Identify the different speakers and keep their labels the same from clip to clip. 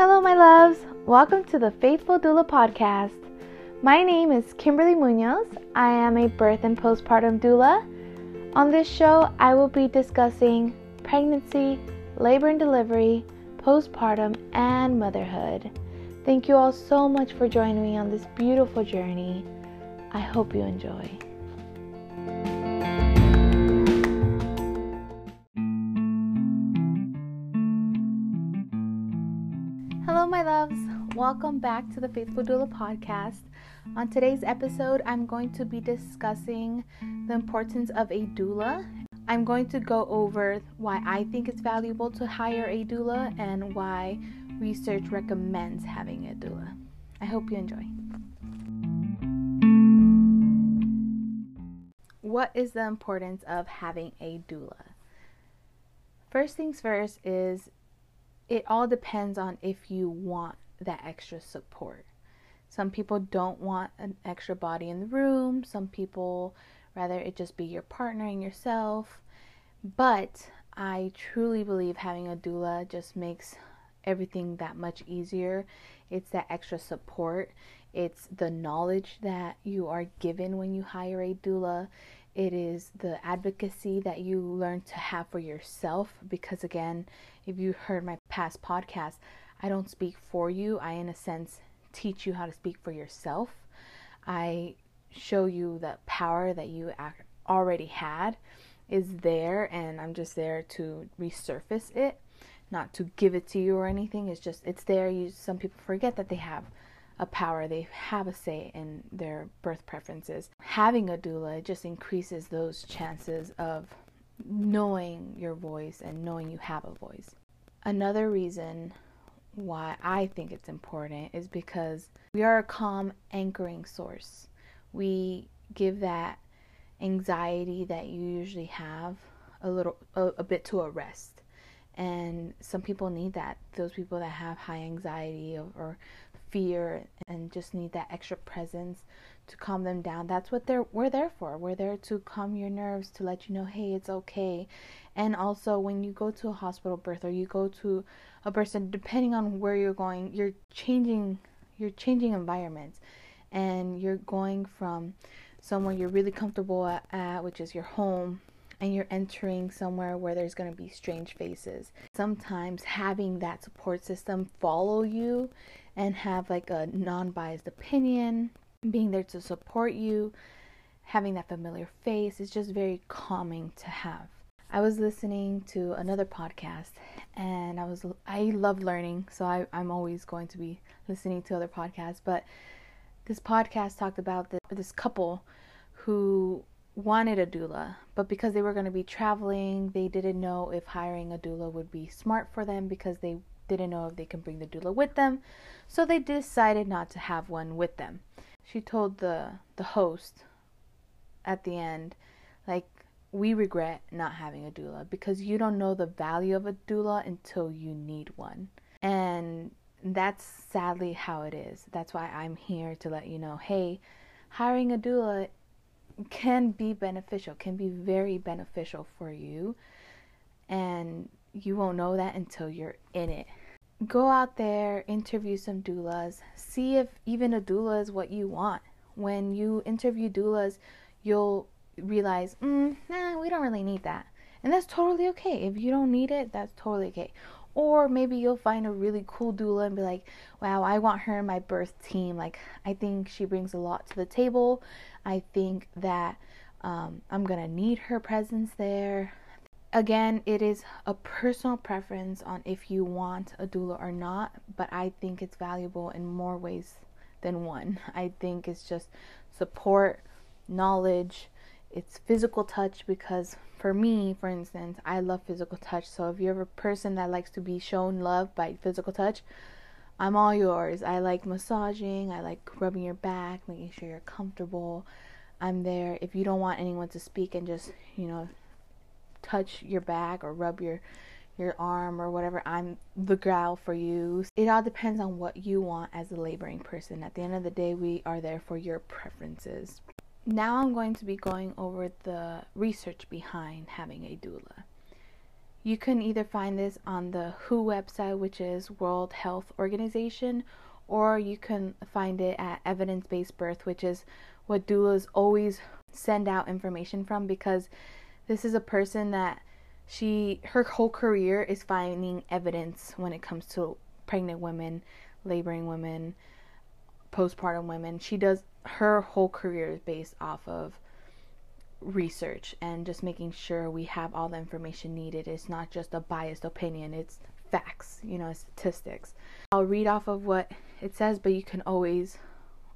Speaker 1: Hello, my loves. Welcome to the Faithful Doula podcast. My name is Kimberly Munoz. I am a birth and postpartum doula. On this show, I will be discussing pregnancy, labor and delivery, postpartum, and motherhood. Thank you all so much for joining me on this beautiful journey. I hope you enjoy. Welcome back to the Faithful Doula podcast. On today's episode, I'm going to be discussing the importance of a doula. I'm going to go over why I think it's valuable to hire a doula and why research recommends having a doula. I hope you enjoy. What is the importance of having a doula? First things first is it all depends on if you want that extra support. Some people don't want an extra body in the room, some people rather it just be your partner and yourself. But I truly believe having a doula just makes everything that much easier. It's that extra support, it's the knowledge that you are given when you hire a doula. It is the advocacy that you learn to have for yourself because, again, if you heard my past podcast, I don't speak for you. I, in a sense, teach you how to speak for yourself. I show you the power that you already had is there, and I'm just there to resurface it, not to give it to you or anything. It's just, it's there. You, some people forget that they have a power, they have a say in their birth preferences. Having a doula just increases those chances of knowing your voice and knowing you have a voice. Another reason why I think it's important is because we are a calm anchoring source. We give that anxiety that you usually have a little a, a bit to a rest. And some people need that. Those people that have high anxiety or, or fear and just need that extra presence to calm them down. That's what they're we're there for. We're there to calm your nerves, to let you know, hey, it's okay. And also when you go to a hospital birth or you go to a person, depending on where you're going, you're changing you're changing environments and you're going from somewhere you're really comfortable at, at which is your home and you're entering somewhere where there's going to be strange faces. Sometimes having that support system follow you and have like a non biased opinion, being there to support you, having that familiar face is just very calming to have. I was listening to another podcast and I was I love learning, so I, I'm always going to be listening to other podcasts. But this podcast talked about this, this couple who wanted a doula, but because they were going to be traveling, they didn't know if hiring a doula would be smart for them because they didn't know if they can bring the doula with them. So they decided not to have one with them. She told the the host at the end like we regret not having a doula because you don't know the value of a doula until you need one. And that's sadly how it is. That's why I'm here to let you know, hey, hiring a doula can be beneficial, can be very beneficial for you. And you won't know that until you're in it. Go out there, interview some doulas, see if even a doula is what you want. When you interview doulas, you'll realize, mm, nah, we don't really need that. And that's totally okay. If you don't need it, that's totally okay. Or maybe you'll find a really cool doula and be like, wow, I want her in my birth team. Like, I think she brings a lot to the table. I think that um, I'm going to need her presence there. Again, it is a personal preference on if you want a doula or not, but I think it's valuable in more ways than one. I think it's just support, knowledge, it's physical touch because for me, for instance, I love physical touch. So if you're a person that likes to be shown love by physical touch, I'm all yours. I like massaging, I like rubbing your back, making sure you're comfortable. I'm there. If you don't want anyone to speak and just, you know, touch your back or rub your your arm or whatever, I'm the gal for you. It all depends on what you want as a laboring person. At the end of the day, we are there for your preferences. Now I'm going to be going over the research behind having a doula. You can either find this on the WHO website, which is World Health Organization, or you can find it at Evidence Based Birth, which is what doulas always send out information from because this is a person that she her whole career is finding evidence when it comes to pregnant women, laboring women, postpartum women. She does her whole career is based off of research and just making sure we have all the information needed. It's not just a biased opinion, it's facts, you know, statistics. I'll read off of what it says, but you can always,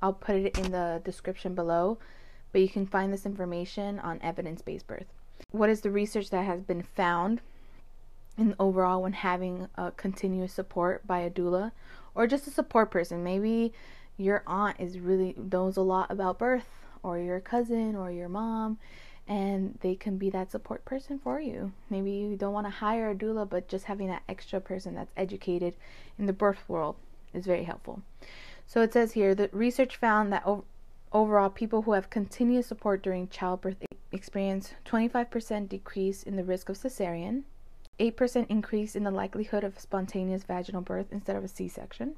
Speaker 1: I'll put it in the description below, but you can find this information on evidence based birth. What is the research that has been found in overall when having a continuous support by a doula or just a support person? Maybe your aunt is really knows a lot about birth or your cousin or your mom and they can be that support person for you. Maybe you don't want to hire a doula, but just having that extra person that's educated in the birth world is very helpful. So it says here that research found that overall, people who have continuous support during childbirth experience 25% decrease in the risk of cesarean, 8% increase in the likelihood of spontaneous vaginal birth instead of a C section,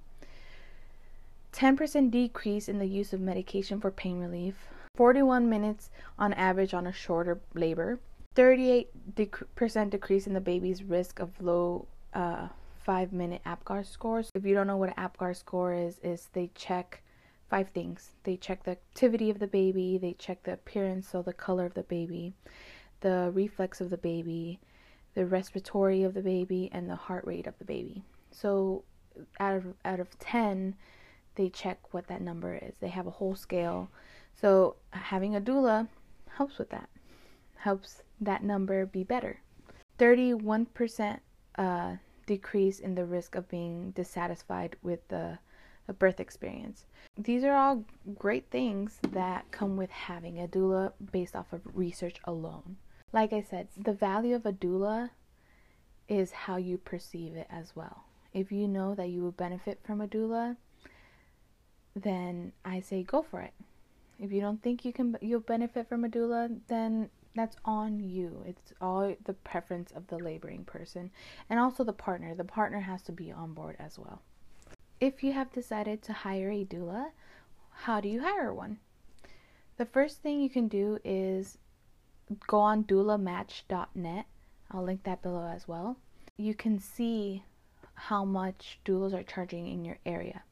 Speaker 1: 10% decrease in the use of medication for pain relief, 41 minutes on average on a shorter labor, 38% dec- decrease in the baby's risk of low uh, five minute APGAR scores. If you don't know what an APGAR score is, is they check five things. They check the activity of the baby, they check the appearance, so the color of the baby, the reflex of the baby, the respiratory of the baby, and the heart rate of the baby. So out of out of 10, they check what that number is. They have a whole scale. So having a doula helps with that. Helps that number be better. 31% uh, decrease in the risk of being dissatisfied with the, the birth experience. These are all great things that come with having a doula based off of research alone. Like I said, the value of a doula is how you perceive it as well. If you know that you will benefit from a doula, then I say go for it. If you don't think you can you'll benefit from a doula, then that's on you. It's all the preference of the laboring person and also the partner. The partner has to be on board as well. If you have decided to hire a doula, how do you hire one? The first thing you can do is go on doulamatch.net. I'll link that below as well. You can see how much doulas are charging in your area.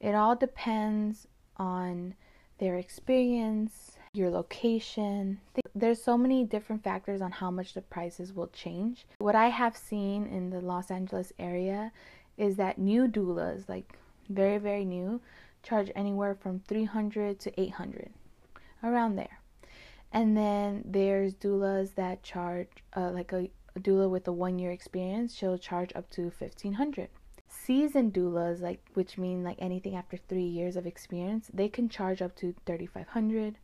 Speaker 1: It all depends on their experience, your location. There's so many different factors on how much the prices will change. What I have seen in the Los Angeles area is that new doulas, like very very new, charge anywhere from 300 to 800 around there. And then there's doulas that charge uh, like a, a doula with a 1 year experience, she'll charge up to 1500 seasoned doulas like which mean like anything after three years of experience they can charge up to 3500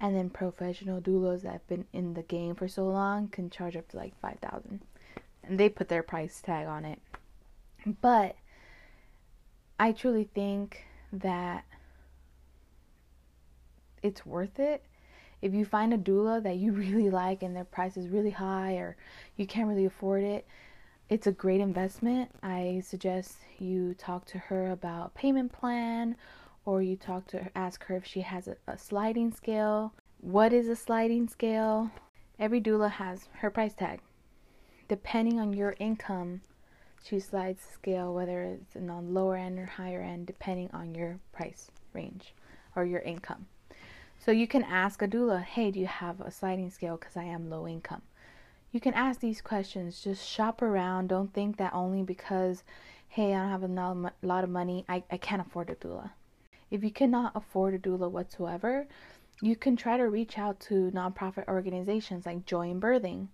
Speaker 1: and then professional doulas that have been in the game for so long can charge up to like 5000 and they put their price tag on it but i truly think that it's worth it if you find a doula that you really like and their price is really high or you can't really afford it it's a great investment. I suggest you talk to her about payment plan or you talk to her, ask her if she has a, a sliding scale. What is a sliding scale? Every doula has her price tag. Depending on your income, she slides scale whether it's on lower end or higher end depending on your price range or your income. So you can ask a doula, "Hey, do you have a sliding scale cuz I am low income?" you can ask these questions. Just shop around. Don't think that only because, hey, I don't have a lot of money, I, I can't afford a doula. If you cannot afford a doula whatsoever, you can try to reach out to nonprofit organizations like Joy in Birthing.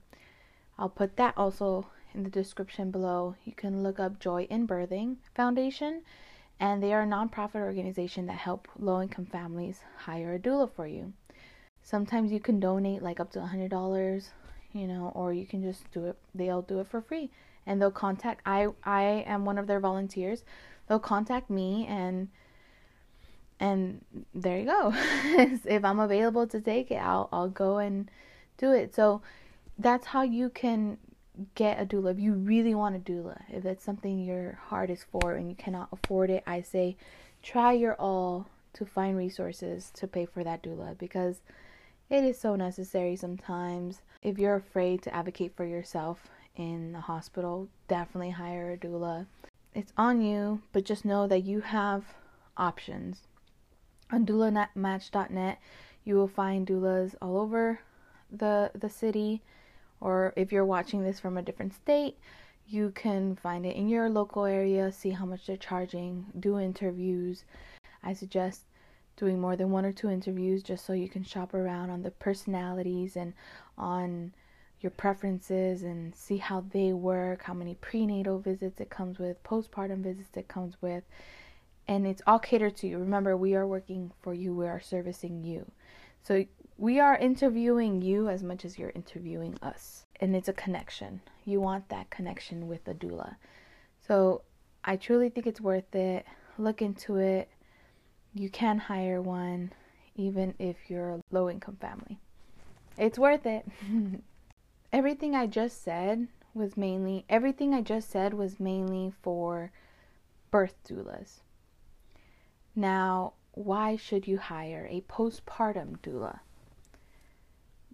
Speaker 1: I'll put that also in the description below. You can look up Joy in Birthing Foundation, and they are a nonprofit organization that help low income families hire a doula for you. Sometimes you can donate like up to $100 you know, or you can just do it. They'll do it for free, and they'll contact. I I am one of their volunteers. They'll contact me, and and there you go. if I'm available to take it, I'll I'll go and do it. So that's how you can get a doula, if you really want a doula, if that's something your heart is for and you cannot afford it, I say try your all to find resources to pay for that doula because it is so necessary sometimes. If you're afraid to advocate for yourself in the hospital, definitely hire a doula. It's on you, but just know that you have options. On doulamatch.net, you will find doulas all over the the city or if you're watching this from a different state, you can find it in your local area, see how much they're charging, do interviews. I suggest doing more than one or two interviews just so you can shop around on the personalities and on your preferences and see how they work, how many prenatal visits it comes with, postpartum visits it comes with. And it's all catered to you. Remember, we are working for you, we are servicing you. So we are interviewing you as much as you're interviewing us. And it's a connection. You want that connection with a doula. So I truly think it's worth it. Look into it. You can hire one even if you're a low income family. It's worth it. everything I just said was mainly everything I just said was mainly for birth doulas. Now, why should you hire a postpartum doula?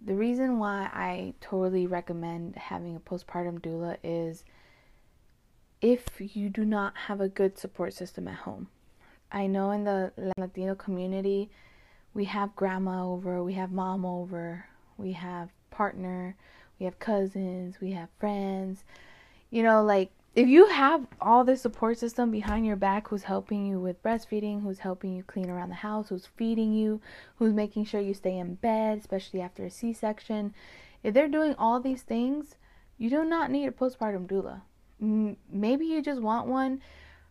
Speaker 1: The reason why I totally recommend having a postpartum doula is if you do not have a good support system at home. I know in the Latino community, we have grandma over, we have mom over, we have partner, we have cousins, we have friends. You know, like if you have all this support system behind your back who's helping you with breastfeeding, who's helping you clean around the house, who's feeding you, who's making sure you stay in bed, especially after a C section, if they're doing all these things, you do not need a postpartum doula. Maybe you just want one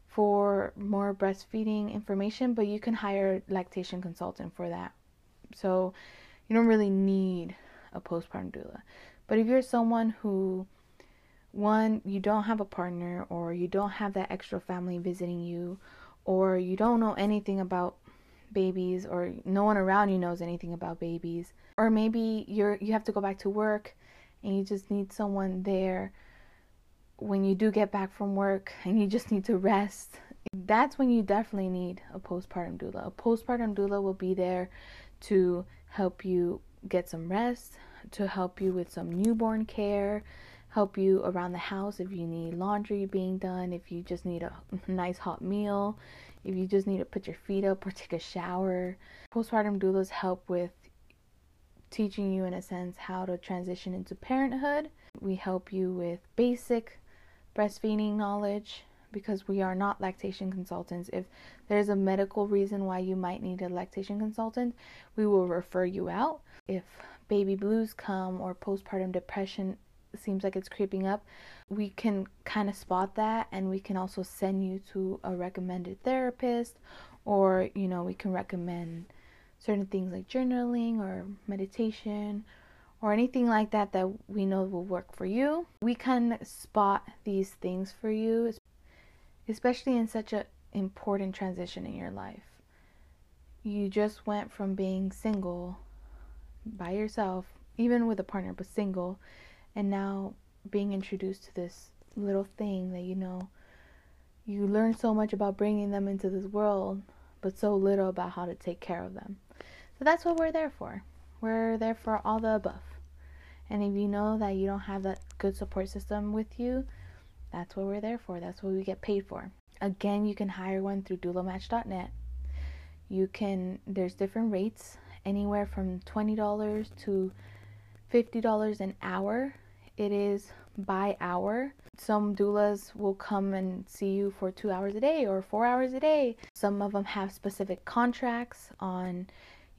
Speaker 1: for more breastfeeding information, but you can hire a lactation consultant for that. So you don't really need a postpartum doula. But if you're someone who one, you don't have a partner, or you don't have that extra family visiting you, or you don't know anything about babies, or no one around you knows anything about babies, or maybe you're you have to go back to work and you just need someone there when you do get back from work and you just need to rest. That's when you definitely need a postpartum doula. A postpartum doula will be there to help you get some rest, to help you with some newborn care, help you around the house if you need laundry being done, if you just need a nice hot meal, if you just need to put your feet up or take a shower. Postpartum doulas help with teaching you, in a sense, how to transition into parenthood. We help you with basic breastfeeding knowledge because we are not lactation consultants. If there's a medical reason why you might need a lactation consultant, we will refer you out. If baby blues come or postpartum depression seems like it's creeping up, we can kind of spot that and we can also send you to a recommended therapist or, you know, we can recommend certain things like journaling or meditation or anything like that that we know will work for you. We can spot these things for you, especially in such an important transition in your life. You just went from being single by yourself, even with a partner, but single, and now being introduced to this little thing that you know you learn so much about bringing them into this world but so little about how to take care of them. So that's what we're there for. We're there for all the above. And if you know that you don't have that good support system with you that's what we're there for. That's what we get paid for. Again you can hire one through doulamatch.net you can there's different rates anywhere from $20 to $50 an hour it is by hour. Some doulas will come and see you for two hours a day or four hours a day. Some of them have specific contracts on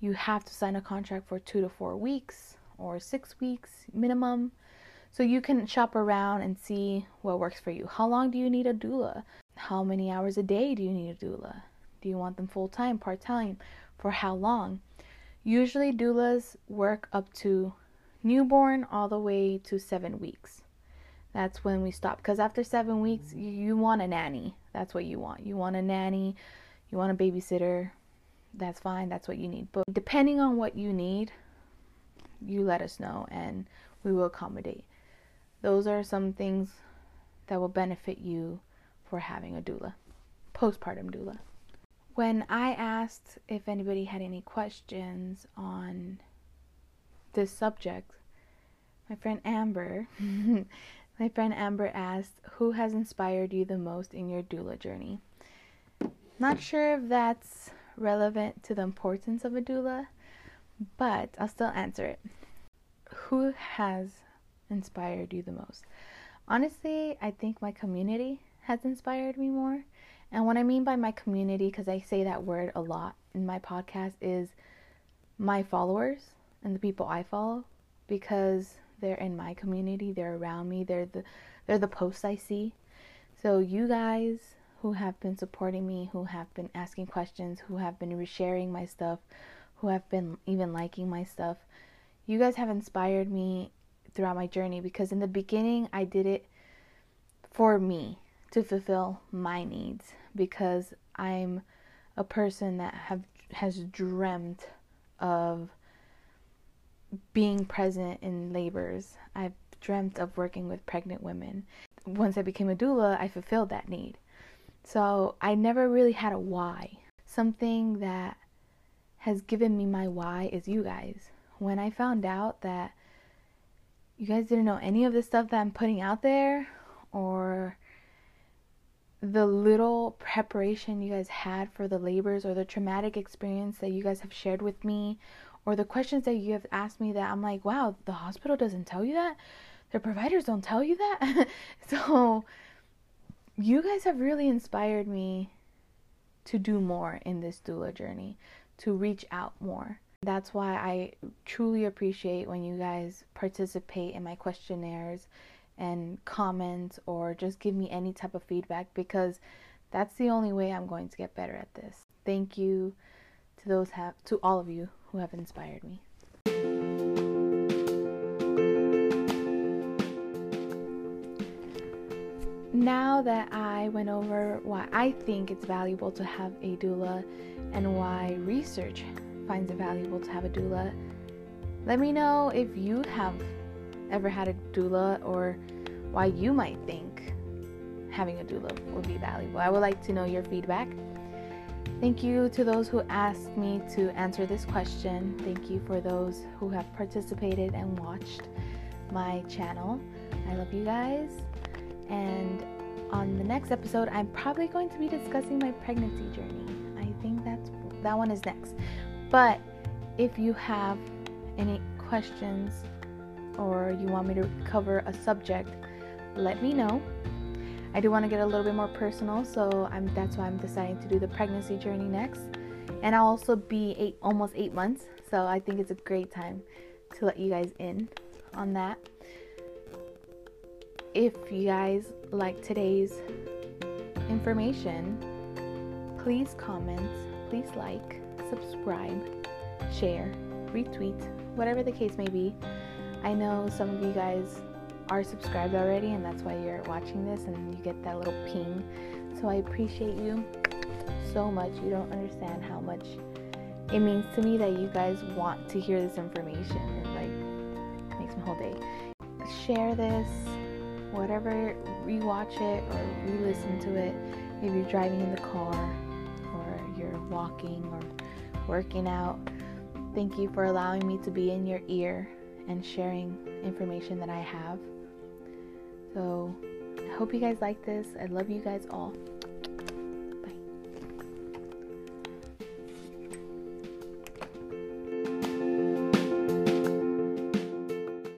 Speaker 1: you have to sign a contract for two to four weeks or six weeks minimum. So you can shop around and see what works for you. How long do you need a doula? How many hours a day do you need a doula? Do you want them full time, part time? For how long? Usually, doulas work up to newborn all the way to seven weeks. That's when we stop. Because after seven weeks, you, you want a nanny. That's what you want. You want a nanny, you want a babysitter. That's fine. That's what you need. But depending on what you need, you let us know and we will accommodate. those are some things that will benefit you for having a doula, postpartum doula. When I asked if anybody had any questions on this subject, my friend Amber, my friend Amber asked, "Who has inspired you the most in your doula journey?" Not sure if that's relevant to the importance of a doula, but I'll still answer it. Who has inspired you the most? Honestly, I think my community has inspired me more. And what I mean by my community, because I say that word a lot in my podcast, is my followers and the people I follow because they're in my community, they're around me, they're the they're the posts I see. So you guys who have been supporting me, who have been asking questions, who have been resharing my stuff, who have been even liking my stuff, you guys have inspired me throughout my journey because in the beginning I did it for me to fulfill my needs because I'm a person that have has dreamt of being present in labors. I've dreamt of working with pregnant women. Once I became a doula, I fulfilled that need. So I never really had a why. Something that has given me my why is you guys. When I found out that you guys didn't know any of the stuff that I'm putting out there or the little preparation you guys had for the labors or the traumatic experience that you guys have shared with me or the questions that you have asked me that I'm like, wow, the hospital doesn't tell you that? The providers don't tell you that? so, you guys have really inspired me to do more in this doula journey, to reach out more. That's why I truly appreciate when you guys participate in my questionnaires and comment or just give me any type of feedback because that's the only way I'm going to get better at this. Thank you to those have to all of you who have inspired me. Now that I went over why I think it's valuable to have a doula and why research finds it valuable to have a doula, let me know if you have ever had a doula or why you might think having a doula would be valuable. I would like to know your feedback. Thank you to those who asked me to answer this question. Thank you for those who have participated and watched my channel. I love you guys. And on the next episode, I'm probably going to be discussing my pregnancy journey. I think that's that one is next. But if you have any questions or you want me to cover a subject, let me know. I do want to get a little bit more personal, so I'm that's why I'm deciding to do the pregnancy journey next. And I'll also be eight almost eight months, so I think it's a great time to let you guys in on that. If you guys like today's information, please comment, please like, subscribe, share, retweet, whatever the case may be. I know some of you guys are subscribed already, and that's why you're watching this and you get that little ping. So I appreciate you so much. You don't understand how much it means to me that you guys want to hear this information. It like makes my whole day. Share this, whatever, rewatch it or re-listen to it. Maybe you're driving in the car or you're walking or working out. Thank you for allowing me to be in your ear and sharing information that I have. So I hope you guys like this. I love you guys all.